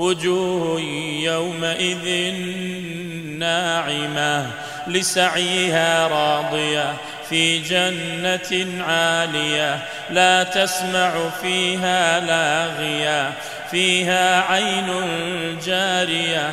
وجوه يومئذ ناعمة لسعيها راضية في جنة عالية لا تسمع فيها لاغية فيها عين جارية